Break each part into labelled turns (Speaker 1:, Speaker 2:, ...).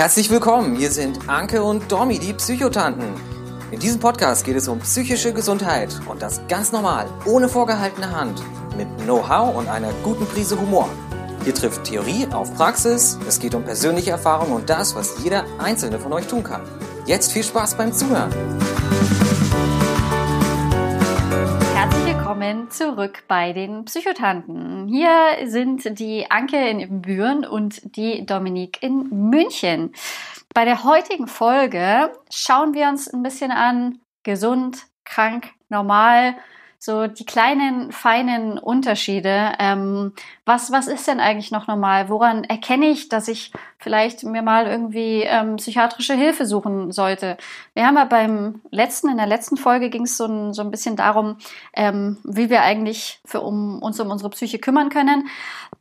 Speaker 1: Herzlich willkommen, hier sind Anke und Domi, die Psychotanten. In diesem Podcast geht es um psychische Gesundheit und das ganz normal, ohne vorgehaltene Hand, mit Know-how und einer guten Prise Humor. Hier trifft Theorie auf Praxis, es geht um persönliche Erfahrung und das, was jeder einzelne von euch tun kann. Jetzt viel Spaß beim Zuhören.
Speaker 2: Willkommen zurück bei den Psychotanten. Hier sind die Anke in Büren und die Dominique in München. Bei der heutigen Folge schauen wir uns ein bisschen an, gesund, krank, normal, so die kleinen, feinen Unterschiede. Ähm, was, was ist denn eigentlich noch normal? Woran erkenne ich, dass ich vielleicht mir mal irgendwie ähm, psychiatrische Hilfe suchen sollte? Wir haben ja beim letzten, in der letzten Folge ging es so ein, so ein bisschen darum, ähm, wie wir eigentlich für um, uns um unsere Psyche kümmern können.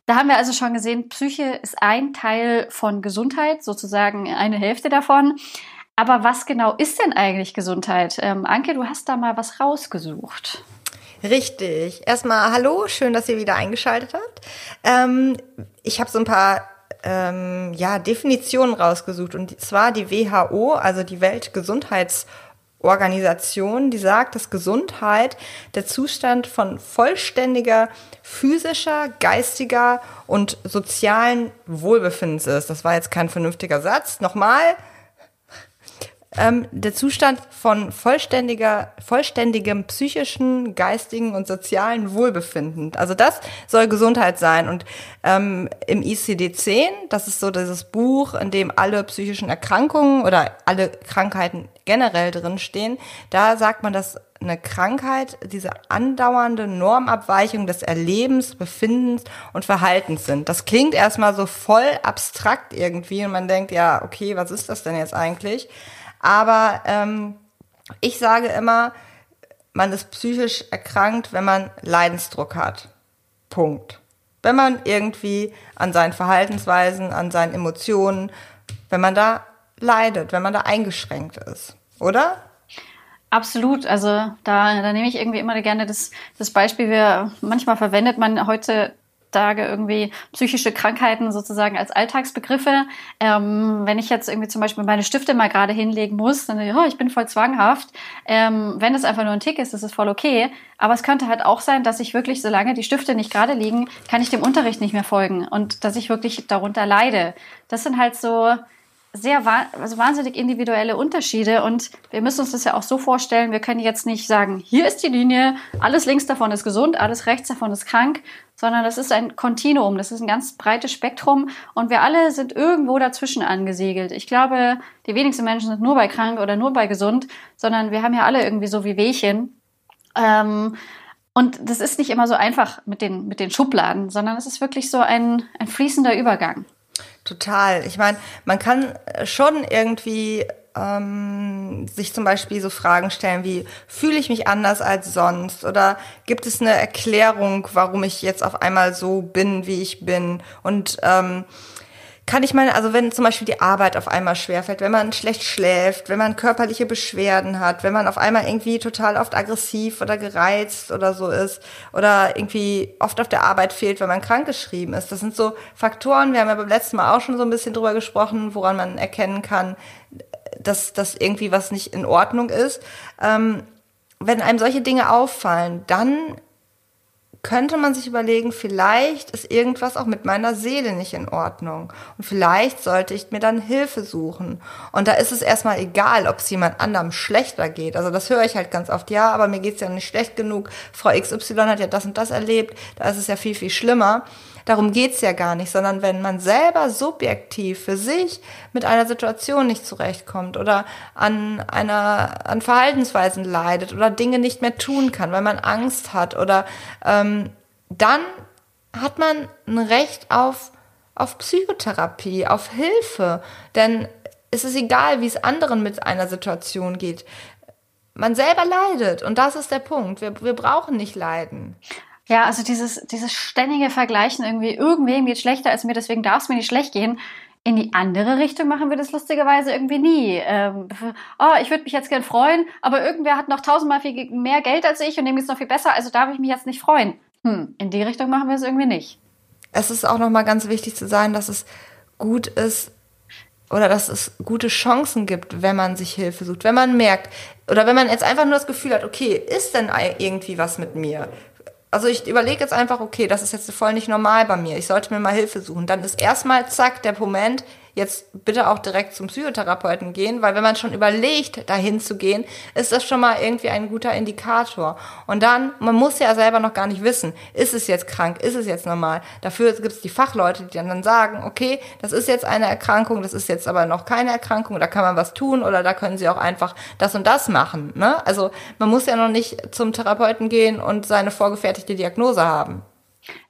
Speaker 2: Da haben wir also schon gesehen, Psyche ist ein Teil von Gesundheit, sozusagen eine Hälfte davon. Aber was genau ist denn eigentlich Gesundheit? Ähm, Anke, du hast da mal was rausgesucht.
Speaker 3: Richtig. Erstmal hallo, schön, dass ihr wieder eingeschaltet habt. Ähm, ich habe so ein paar ähm, ja, Definitionen rausgesucht und zwar die WHO, also die Weltgesundheitsorganisation, die sagt, dass Gesundheit der Zustand von vollständiger physischer, geistiger und sozialen Wohlbefindens ist. Das war jetzt kein vernünftiger Satz. Nochmal, ähm, der Zustand von vollständiger, vollständigem psychischen, geistigen und sozialen Wohlbefinden. Also das soll Gesundheit sein. Und ähm, im ICD-10, das ist so dieses Buch, in dem alle psychischen Erkrankungen oder alle Krankheiten generell drinstehen, da sagt man, dass eine Krankheit diese andauernde Normabweichung des Erlebens, Befindens und Verhaltens sind. Das klingt erstmal so voll abstrakt irgendwie und man denkt, ja, okay, was ist das denn jetzt eigentlich? Aber ähm, ich sage immer, man ist psychisch erkrankt, wenn man Leidensdruck hat. Punkt. Wenn man irgendwie an seinen Verhaltensweisen, an seinen Emotionen, wenn man da leidet, wenn man da eingeschränkt ist, oder?
Speaker 2: Absolut. Also da, da nehme ich irgendwie immer gerne das, das Beispiel. Wir, manchmal verwendet man heute Tage irgendwie psychische Krankheiten sozusagen als Alltagsbegriffe. Ähm, wenn ich jetzt irgendwie zum Beispiel meine Stifte mal gerade hinlegen muss, dann oh, ich bin voll zwanghaft. Ähm, wenn es einfach nur ein Tick ist, ist es voll okay. Aber es könnte halt auch sein, dass ich wirklich, solange die Stifte nicht gerade liegen, kann ich dem Unterricht nicht mehr folgen und dass ich wirklich darunter leide. Das sind halt so sehr also wahnsinnig individuelle Unterschiede und wir müssen uns das ja auch so vorstellen, wir können jetzt nicht sagen, hier ist die Linie, alles links davon ist gesund, alles rechts davon ist krank, sondern das ist ein Kontinuum, das ist ein ganz breites Spektrum und wir alle sind irgendwo dazwischen angesiedelt. Ich glaube, die wenigsten Menschen sind nur bei krank oder nur bei gesund, sondern wir haben ja alle irgendwie so wie Wehchen. Ähm, und das ist nicht immer so einfach mit den, mit den Schubladen, sondern es ist wirklich so ein, ein fließender Übergang.
Speaker 3: Total. Ich meine, man kann schon irgendwie ähm, sich zum Beispiel so Fragen stellen wie, fühle ich mich anders als sonst? Oder gibt es eine Erklärung, warum ich jetzt auf einmal so bin, wie ich bin? Und ähm, kann ich meine, also wenn zum Beispiel die Arbeit auf einmal schwerfällt, wenn man schlecht schläft, wenn man körperliche Beschwerden hat, wenn man auf einmal irgendwie total oft aggressiv oder gereizt oder so ist oder irgendwie oft auf der Arbeit fehlt, wenn man krankgeschrieben ist. Das sind so Faktoren, wir haben ja beim letzten Mal auch schon so ein bisschen drüber gesprochen, woran man erkennen kann, dass, dass irgendwie was nicht in Ordnung ist. Ähm, wenn einem solche Dinge auffallen, dann könnte man sich überlegen, vielleicht ist irgendwas auch mit meiner Seele nicht in Ordnung. Und vielleicht sollte ich mir dann Hilfe suchen. Und da ist es erstmal egal, ob es jemand anderem schlechter geht. Also das höre ich halt ganz oft, ja, aber mir geht's ja nicht schlecht genug. Frau XY hat ja das und das erlebt, da ist es ja viel, viel schlimmer. Darum geht's ja gar nicht, sondern wenn man selber subjektiv für sich mit einer Situation nicht zurechtkommt oder an einer an Verhaltensweisen leidet oder Dinge nicht mehr tun kann, weil man Angst hat oder ähm, dann hat man ein Recht auf auf Psychotherapie, auf Hilfe, denn es ist egal, wie es anderen mit einer Situation geht. Man selber leidet und das ist der Punkt. Wir, wir brauchen nicht leiden.
Speaker 2: Ja, also dieses, dieses ständige Vergleichen irgendwie, irgendwem geht schlechter als mir, deswegen darf es mir nicht schlecht gehen. In die andere Richtung machen wir das lustigerweise irgendwie nie. Ähm, oh, ich würde mich jetzt gern freuen, aber irgendwer hat noch tausendmal viel mehr Geld als ich und dem geht's noch viel besser, also darf ich mich jetzt nicht freuen. Hm, in die Richtung machen wir es irgendwie nicht.
Speaker 3: Es ist auch nochmal ganz wichtig zu sagen, dass es gut ist, oder dass es gute Chancen gibt, wenn man sich Hilfe sucht. Wenn man merkt, oder wenn man jetzt einfach nur das Gefühl hat, okay, ist denn irgendwie was mit mir? Also ich überlege jetzt einfach, okay, das ist jetzt voll nicht normal bei mir. Ich sollte mir mal Hilfe suchen. Dann ist erstmal zack der Moment, jetzt bitte auch direkt zum Psychotherapeuten gehen, weil wenn man schon überlegt, dahin zu gehen, ist das schon mal irgendwie ein guter Indikator. Und dann, man muss ja selber noch gar nicht wissen, ist es jetzt krank, ist es jetzt normal. Dafür gibt es die Fachleute, die dann sagen, okay, das ist jetzt eine Erkrankung, das ist jetzt aber noch keine Erkrankung, da kann man was tun oder da können sie auch einfach das und das machen. Ne? Also man muss ja noch nicht zum Therapeuten gehen und seine vorgefertigte Diagnose haben.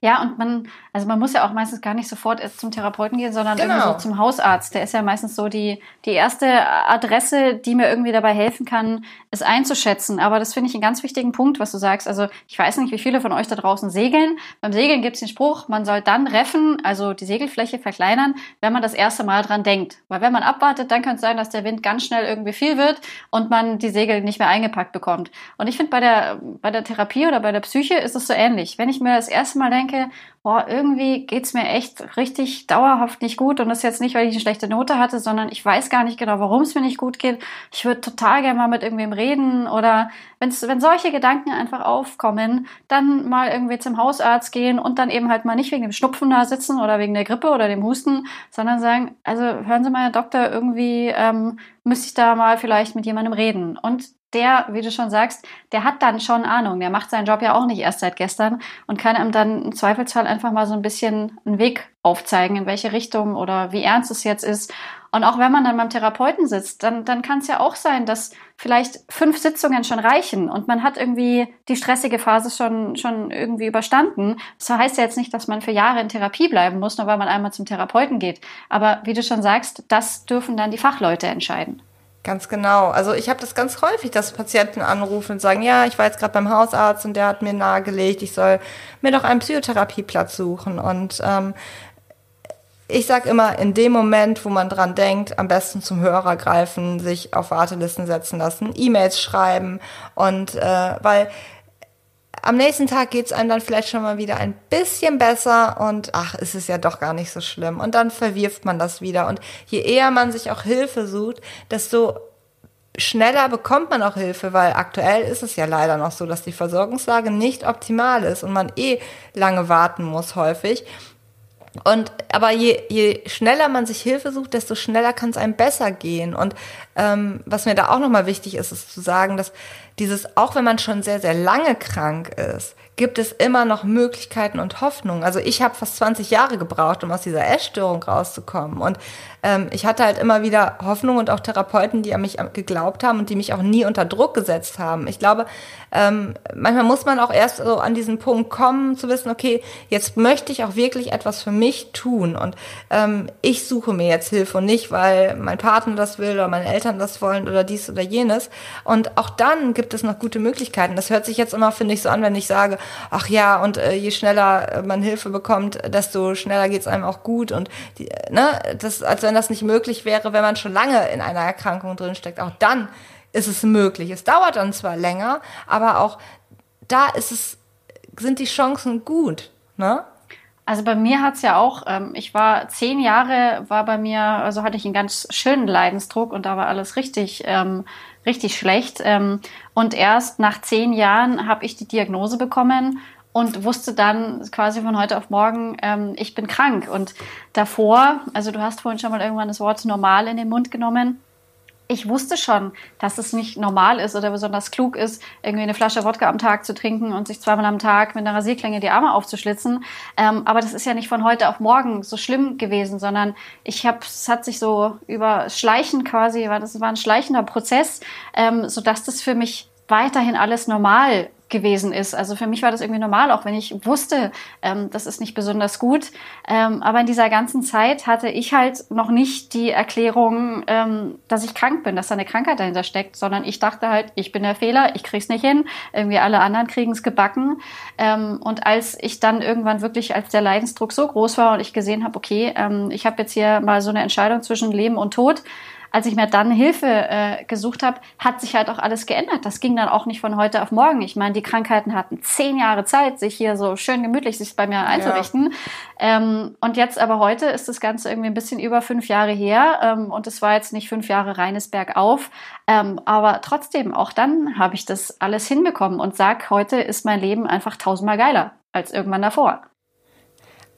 Speaker 2: Ja, und man, also man muss ja auch meistens gar nicht sofort erst zum Therapeuten gehen, sondern genau. irgendwie so zum Hausarzt. Der ist ja meistens so die, die erste Adresse, die mir irgendwie dabei helfen kann, es einzuschätzen. Aber das finde ich einen ganz wichtigen Punkt, was du sagst. Also ich weiß nicht, wie viele von euch da draußen segeln. Beim Segeln gibt es den Spruch, man soll dann reffen, also die Segelfläche verkleinern, wenn man das erste Mal dran denkt. Weil wenn man abwartet, dann könnte es sein, dass der Wind ganz schnell irgendwie viel wird und man die Segel nicht mehr eingepackt bekommt. Und ich finde, bei der, bei der Therapie oder bei der Psyche ist es so ähnlich. Wenn ich mir das erste Mal denke, boah, irgendwie geht's mir echt richtig dauerhaft nicht gut. Und das ist jetzt nicht, weil ich eine schlechte Note hatte, sondern ich weiß gar nicht genau, warum es mir nicht gut geht. Ich würde total gerne mal mit irgendwem reden. Oder wenn's, wenn solche Gedanken einfach aufkommen, dann mal irgendwie zum Hausarzt gehen und dann eben halt mal nicht wegen dem Schnupfen da sitzen oder wegen der Grippe oder dem Husten, sondern sagen, also hören Sie mal, Herr Doktor, irgendwie ähm, müsste ich da mal vielleicht mit jemandem reden. Und der, wie du schon sagst, der hat dann schon Ahnung. Der macht seinen Job ja auch nicht erst seit gestern und kann ihm dann im Zweifelsfall einfach mal so ein bisschen einen Weg aufzeigen, in welche Richtung oder wie ernst es jetzt ist. Und auch wenn man dann beim Therapeuten sitzt, dann, dann kann es ja auch sein, dass vielleicht fünf Sitzungen schon reichen und man hat irgendwie die stressige Phase schon, schon irgendwie überstanden. Das heißt ja jetzt nicht, dass man für Jahre in Therapie bleiben muss, nur weil man einmal zum Therapeuten geht. Aber wie du schon sagst, das dürfen dann die Fachleute entscheiden.
Speaker 3: Ganz genau. Also ich habe das ganz häufig, dass Patienten anrufen und sagen, ja, ich war jetzt gerade beim Hausarzt und der hat mir nahegelegt, ich soll mir doch einen Psychotherapieplatz suchen. Und ähm, ich sage immer, in dem Moment, wo man dran denkt, am besten zum Hörer greifen, sich auf Wartelisten setzen lassen, E-Mails schreiben und äh, weil am nächsten Tag geht's einem dann vielleicht schon mal wieder ein bisschen besser und ach, ist es ja doch gar nicht so schlimm. Und dann verwirft man das wieder. Und je eher man sich auch Hilfe sucht, desto schneller bekommt man auch Hilfe, weil aktuell ist es ja leider noch so, dass die Versorgungslage nicht optimal ist und man eh lange warten muss häufig. Und aber je, je schneller man sich Hilfe sucht, desto schneller kann es einem besser gehen. Und ähm, was mir da auch nochmal wichtig ist, ist zu sagen, dass dieses, auch wenn man schon sehr, sehr lange krank ist, gibt es immer noch Möglichkeiten und Hoffnungen. Also ich habe fast 20 Jahre gebraucht, um aus dieser Essstörung rauszukommen. Und ähm, ich hatte halt immer wieder Hoffnung und auch Therapeuten, die an mich geglaubt haben und die mich auch nie unter Druck gesetzt haben. Ich glaube, ähm, manchmal muss man auch erst so an diesen Punkt kommen, zu wissen, okay, jetzt möchte ich auch wirklich etwas für mich tun. Und ähm, ich suche mir jetzt Hilfe und nicht, weil mein Partner das will oder meine Eltern das wollen oder dies oder jenes. Und auch dann gibt es noch gute Möglichkeiten. Das hört sich jetzt immer, finde ich, so an, wenn ich sage, ach ja, und äh, je schneller äh, man Hilfe bekommt, desto schneller geht es einem auch gut. Und die, äh, ne, das, als wenn das nicht möglich wäre, wenn man schon lange in einer Erkrankung drinsteckt. Auch dann ist es möglich. Es dauert dann zwar länger, aber auch da ist es, sind die Chancen gut. Ne?
Speaker 2: Also bei mir hat es ja auch, ähm, ich war zehn Jahre, war bei mir, also hatte ich einen ganz schönen Leidensdruck und da war alles richtig, ähm, richtig schlecht. Ähm, und erst nach zehn Jahren habe ich die Diagnose bekommen und wusste dann quasi von heute auf morgen, ähm, ich bin krank. Und davor, also du hast vorhin schon mal irgendwann das Wort normal in den Mund genommen ich wusste schon, dass es nicht normal ist oder besonders klug ist, irgendwie eine Flasche Wodka am Tag zu trinken und sich zweimal am Tag mit einer Rasierklinge die Arme aufzuschlitzen. Ähm, aber das ist ja nicht von heute auf morgen so schlimm gewesen, sondern ich habe, es hat sich so über Schleichen quasi, war das war ein schleichender Prozess, ähm, so das für mich weiterhin alles normal gewesen ist. Also für mich war das irgendwie normal, auch wenn ich wusste, ähm, das ist nicht besonders gut. Ähm, aber in dieser ganzen Zeit hatte ich halt noch nicht die Erklärung, ähm, dass ich krank bin, dass da eine Krankheit dahinter steckt, sondern ich dachte halt, ich bin der Fehler, ich krieg's nicht hin, irgendwie alle anderen kriegen es gebacken. Ähm, und als ich dann irgendwann wirklich, als der Leidensdruck so groß war und ich gesehen habe, okay, ähm, ich habe jetzt hier mal so eine Entscheidung zwischen Leben und Tod, als ich mir dann Hilfe äh, gesucht habe, hat sich halt auch alles geändert. Das ging dann auch nicht von heute auf morgen. Ich meine, die Krankheiten hatten zehn Jahre Zeit, sich hier so schön gemütlich sich bei mir einzurichten. Ja. Ähm, und jetzt aber heute ist das Ganze irgendwie ein bisschen über fünf Jahre her ähm, und es war jetzt nicht fünf Jahre reines Bergauf. Ähm, aber trotzdem, auch dann habe ich das alles hinbekommen und sag, heute ist mein Leben einfach tausendmal geiler als irgendwann davor.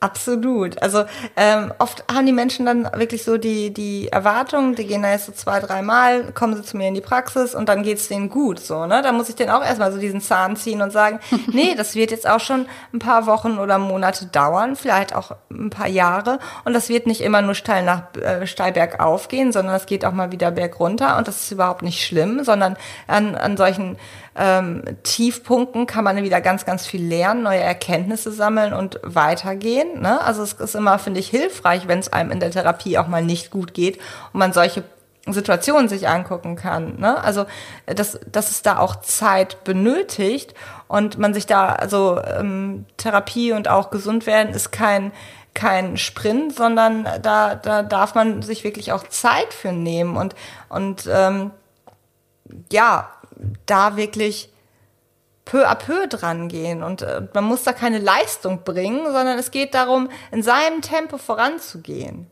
Speaker 3: Absolut. Also ähm, oft haben die Menschen dann wirklich so die, die Erwartung, die gehen da jetzt so zwei, dreimal, kommen sie zu mir in die Praxis und dann geht's denen gut. So, ne? Da muss ich denen auch erstmal so diesen Zahn ziehen und sagen, nee, das wird jetzt auch schon ein paar Wochen oder Monate dauern, vielleicht auch ein paar Jahre. Und das wird nicht immer nur steil nach äh, steil bergauf gehen, sondern es geht auch mal wieder bergunter und das ist überhaupt nicht schlimm, sondern an, an solchen ähm, Tiefpunkten kann man wieder ganz, ganz viel lernen, neue Erkenntnisse sammeln und weitergehen. Ne? Also es ist immer, finde ich, hilfreich, wenn es einem in der Therapie auch mal nicht gut geht und man solche Situationen sich angucken kann. Ne? Also dass, dass es da auch Zeit benötigt und man sich da, also ähm, Therapie und auch gesund werden ist kein kein Sprint, sondern da, da darf man sich wirklich auch Zeit für nehmen und, und ähm, ja, da wirklich peu à peu dran gehen und äh, man muss da keine Leistung bringen, sondern es geht darum, in seinem Tempo voranzugehen.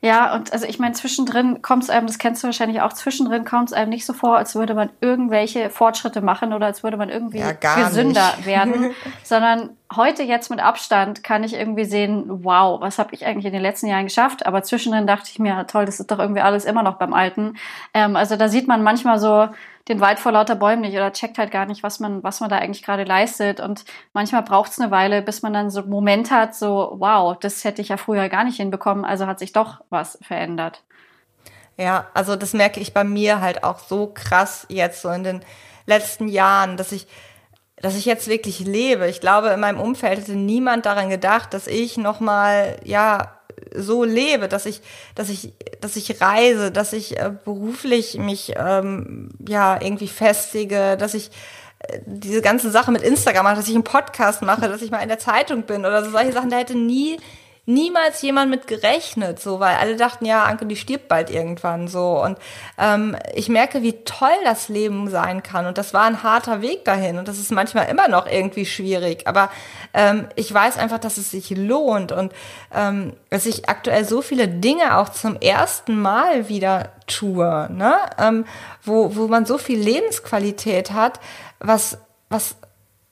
Speaker 2: Ja, und also ich meine, zwischendrin kommt es einem, das kennst du wahrscheinlich auch, zwischendrin kommt es einem nicht so vor, als würde man irgendwelche Fortschritte machen oder als würde man irgendwie ja, gesünder nicht. werden, sondern heute jetzt mit Abstand kann ich irgendwie sehen, wow, was habe ich eigentlich in den letzten Jahren geschafft? Aber zwischendrin dachte ich mir, toll, das ist doch irgendwie alles immer noch beim Alten. Ähm, also da sieht man manchmal so, den Wald vor lauter Bäumen nicht oder checkt halt gar nicht, was man, was man da eigentlich gerade leistet. Und manchmal braucht es eine Weile, bis man dann so einen Moment hat, so, wow, das hätte ich ja früher gar nicht hinbekommen, also hat sich doch was verändert.
Speaker 3: Ja, also das merke ich bei mir halt auch so krass jetzt so in den letzten Jahren, dass ich dass ich jetzt wirklich lebe. Ich glaube, in meinem Umfeld hätte niemand daran gedacht, dass ich noch mal ja so lebe, dass ich, dass ich, dass ich reise, dass ich äh, beruflich mich ähm, ja irgendwie festige, dass ich äh, diese ganzen Sachen mit Instagram mache, dass ich einen Podcast mache, dass ich mal in der Zeitung bin oder so solche Sachen, da hätte nie niemals jemand mit gerechnet, so, weil alle dachten, ja, Anke, die stirbt bald irgendwann, so. Und ähm, ich merke, wie toll das Leben sein kann. Und das war ein harter Weg dahin. Und das ist manchmal immer noch irgendwie schwierig. Aber ähm, ich weiß einfach, dass es sich lohnt und ähm, dass ich aktuell so viele Dinge auch zum ersten Mal wieder tue, ne? Ähm, wo, wo man so viel Lebensqualität hat, was, was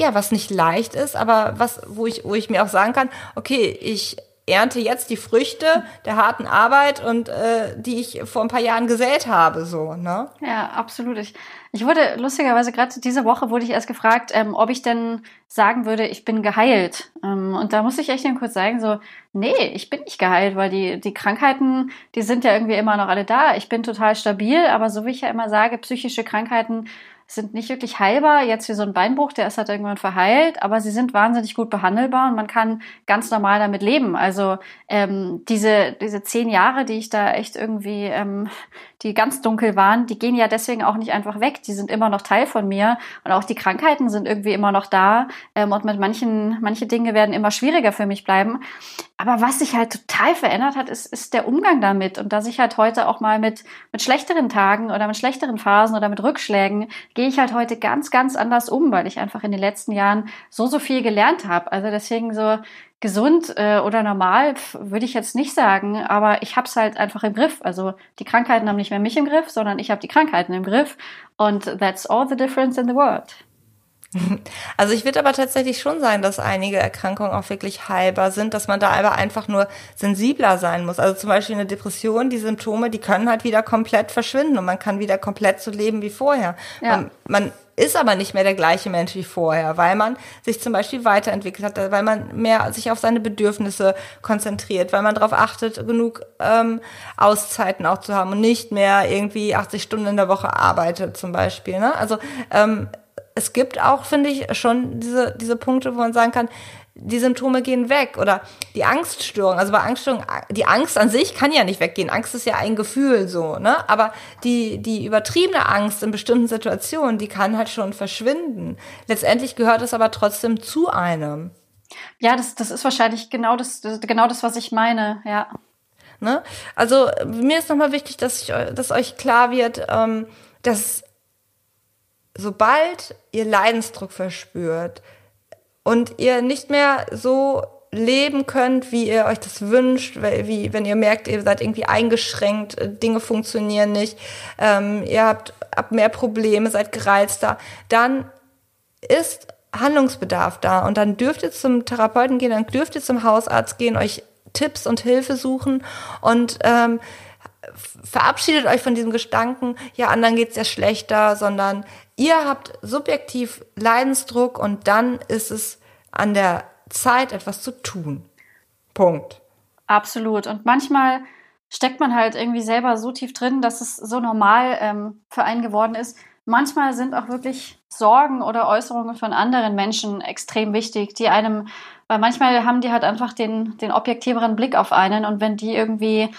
Speaker 3: ja, was nicht leicht ist, aber was, wo ich, wo ich mir auch sagen kann, okay, ich ernte jetzt die Früchte der harten Arbeit und äh, die ich vor ein paar Jahren gesät habe, so, ne?
Speaker 2: Ja, absolut. Ich, ich wurde lustigerweise gerade diese Woche wurde ich erst gefragt, ähm, ob ich denn sagen würde, ich bin geheilt. Ähm, und da muss ich echt dann kurz sagen, so, nee, ich bin nicht geheilt, weil die, die Krankheiten, die sind ja irgendwie immer noch alle da. Ich bin total stabil, aber so wie ich ja immer sage, psychische Krankheiten sind nicht wirklich heilbar. Jetzt wie so ein Beinbruch, der ist halt irgendwann verheilt, aber sie sind wahnsinnig gut behandelbar und man kann ganz normal damit leben. Also ähm, diese, diese zehn Jahre, die ich da echt irgendwie, ähm, die ganz dunkel waren, die gehen ja deswegen auch nicht einfach weg. Die sind immer noch Teil von mir und auch die Krankheiten sind irgendwie immer noch da ähm, und mit manchen, manche Dinge werden immer schwieriger für mich bleiben. Aber was sich halt total verändert hat, ist, ist der Umgang damit. Und dass ich halt heute auch mal mit, mit schlechteren Tagen oder mit schlechteren Phasen oder mit Rückschlägen gehe ich halt heute ganz, ganz anders um, weil ich einfach in den letzten Jahren so, so viel gelernt habe. Also deswegen so gesund äh, oder normal würde ich jetzt nicht sagen, aber ich habe es halt einfach im Griff. Also die Krankheiten haben nicht mehr mich im Griff, sondern ich habe die Krankheiten im Griff. Und that's all the difference in the world.
Speaker 3: Also ich würde aber tatsächlich schon sagen, dass einige Erkrankungen auch wirklich heilbar sind, dass man da aber einfach nur sensibler sein muss. Also zum Beispiel eine Depression, die Symptome, die können halt wieder komplett verschwinden und man kann wieder komplett so leben wie vorher. Ja. Man, man ist aber nicht mehr der gleiche Mensch wie vorher, weil man sich zum Beispiel weiterentwickelt hat, weil man mehr sich auf seine Bedürfnisse konzentriert, weil man darauf achtet, genug ähm, Auszeiten auch zu haben und nicht mehr irgendwie 80 Stunden in der Woche arbeitet zum Beispiel. Ne? Also ähm, es gibt auch, finde ich, schon diese, diese Punkte, wo man sagen kann, die Symptome gehen weg oder die Angststörung. Also bei Angststörung, die Angst an sich kann ja nicht weggehen. Angst ist ja ein Gefühl so, ne? Aber die, die übertriebene Angst in bestimmten Situationen, die kann halt schon verschwinden. Letztendlich gehört es aber trotzdem zu einem.
Speaker 2: Ja, das, das ist wahrscheinlich genau das, das, genau das, was ich meine, ja.
Speaker 3: Ne? Also mir ist nochmal wichtig, dass, ich, dass euch klar wird, ähm, dass sobald ihr Leidensdruck verspürt und ihr nicht mehr so leben könnt, wie ihr euch das wünscht, wie wenn ihr merkt, ihr seid irgendwie eingeschränkt, äh, Dinge funktionieren nicht, ähm, ihr habt, habt mehr Probleme, seid gereizter, dann ist Handlungsbedarf da. Und dann dürft ihr zum Therapeuten gehen, dann dürft ihr zum Hausarzt gehen, euch Tipps und Hilfe suchen und ähm, verabschiedet euch von diesem Gedanken, ja, anderen geht's ja schlechter, sondern ihr habt subjektiv Leidensdruck und dann ist es an der Zeit, etwas zu tun. Punkt.
Speaker 2: Absolut. Und manchmal steckt man halt irgendwie selber so tief drin, dass es so normal ähm, für einen geworden ist. Manchmal sind auch wirklich Sorgen oder Äußerungen von anderen Menschen extrem wichtig, die einem, weil manchmal haben die halt einfach den, den objektiveren Blick auf einen und wenn die irgendwie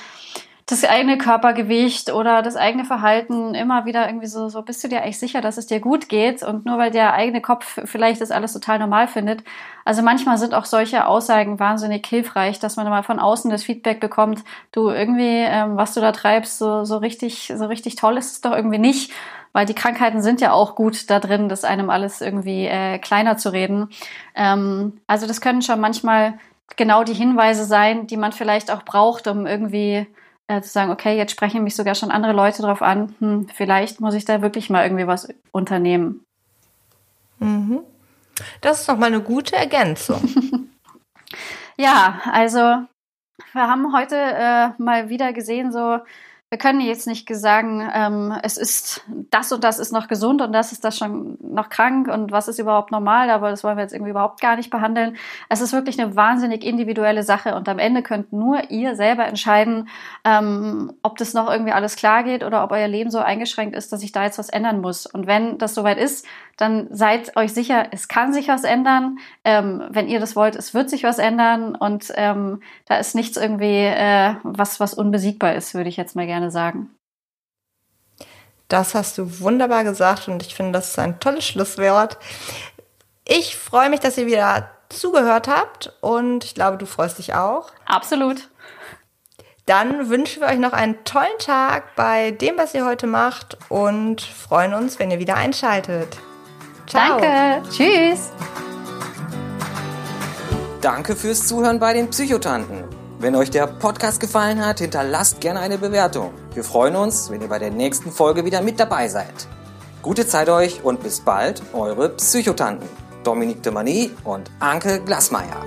Speaker 2: das eigene Körpergewicht oder das eigene Verhalten immer wieder irgendwie so, so bist du dir eigentlich sicher, dass es dir gut geht und nur weil der eigene Kopf vielleicht das alles total normal findet. Also manchmal sind auch solche Aussagen wahnsinnig hilfreich, dass man mal von außen das Feedback bekommt, du irgendwie, ähm, was du da treibst, so, so richtig, so richtig toll ist es doch irgendwie nicht, weil die Krankheiten sind ja auch gut da drin, das einem alles irgendwie äh, kleiner zu reden. Ähm, also das können schon manchmal genau die Hinweise sein, die man vielleicht auch braucht, um irgendwie äh, zu sagen, okay, jetzt sprechen mich sogar schon andere Leute darauf an, hm, vielleicht muss ich da wirklich mal irgendwie was unternehmen.
Speaker 3: Mhm. Das ist doch mal eine gute Ergänzung.
Speaker 2: ja, also wir haben heute äh, mal wieder gesehen, so wir können jetzt nicht sagen, ähm, es ist das und das ist noch gesund und das ist das schon noch krank und was ist überhaupt normal, aber das wollen wir jetzt irgendwie überhaupt gar nicht behandeln. Es ist wirklich eine wahnsinnig individuelle Sache und am Ende könnt nur ihr selber entscheiden, ähm, ob das noch irgendwie alles klar geht oder ob euer Leben so eingeschränkt ist, dass sich da jetzt was ändern muss. Und wenn das soweit ist, dann seid euch sicher, es kann sich was ändern. Ähm, wenn ihr das wollt, es wird sich was ändern und ähm, da ist nichts irgendwie, äh, was, was unbesiegbar ist, würde ich jetzt mal gerne gerne sagen.
Speaker 3: Das hast du wunderbar gesagt und ich finde, das ist ein tolles Schlusswort. Ich freue mich, dass ihr wieder zugehört habt und ich glaube, du freust dich auch.
Speaker 2: Absolut.
Speaker 3: Dann wünschen wir euch noch einen tollen Tag bei dem, was ihr heute macht und freuen uns, wenn ihr wieder einschaltet.
Speaker 2: Ciao. Danke. Tschüss.
Speaker 1: Danke fürs Zuhören bei den Psychotanten. Wenn euch der Podcast gefallen hat, hinterlasst gerne eine Bewertung. Wir freuen uns, wenn ihr bei der nächsten Folge wieder mit dabei seid. Gute Zeit euch und bis bald, eure Psychotanten Dominique de Mani und Anke Glasmeier.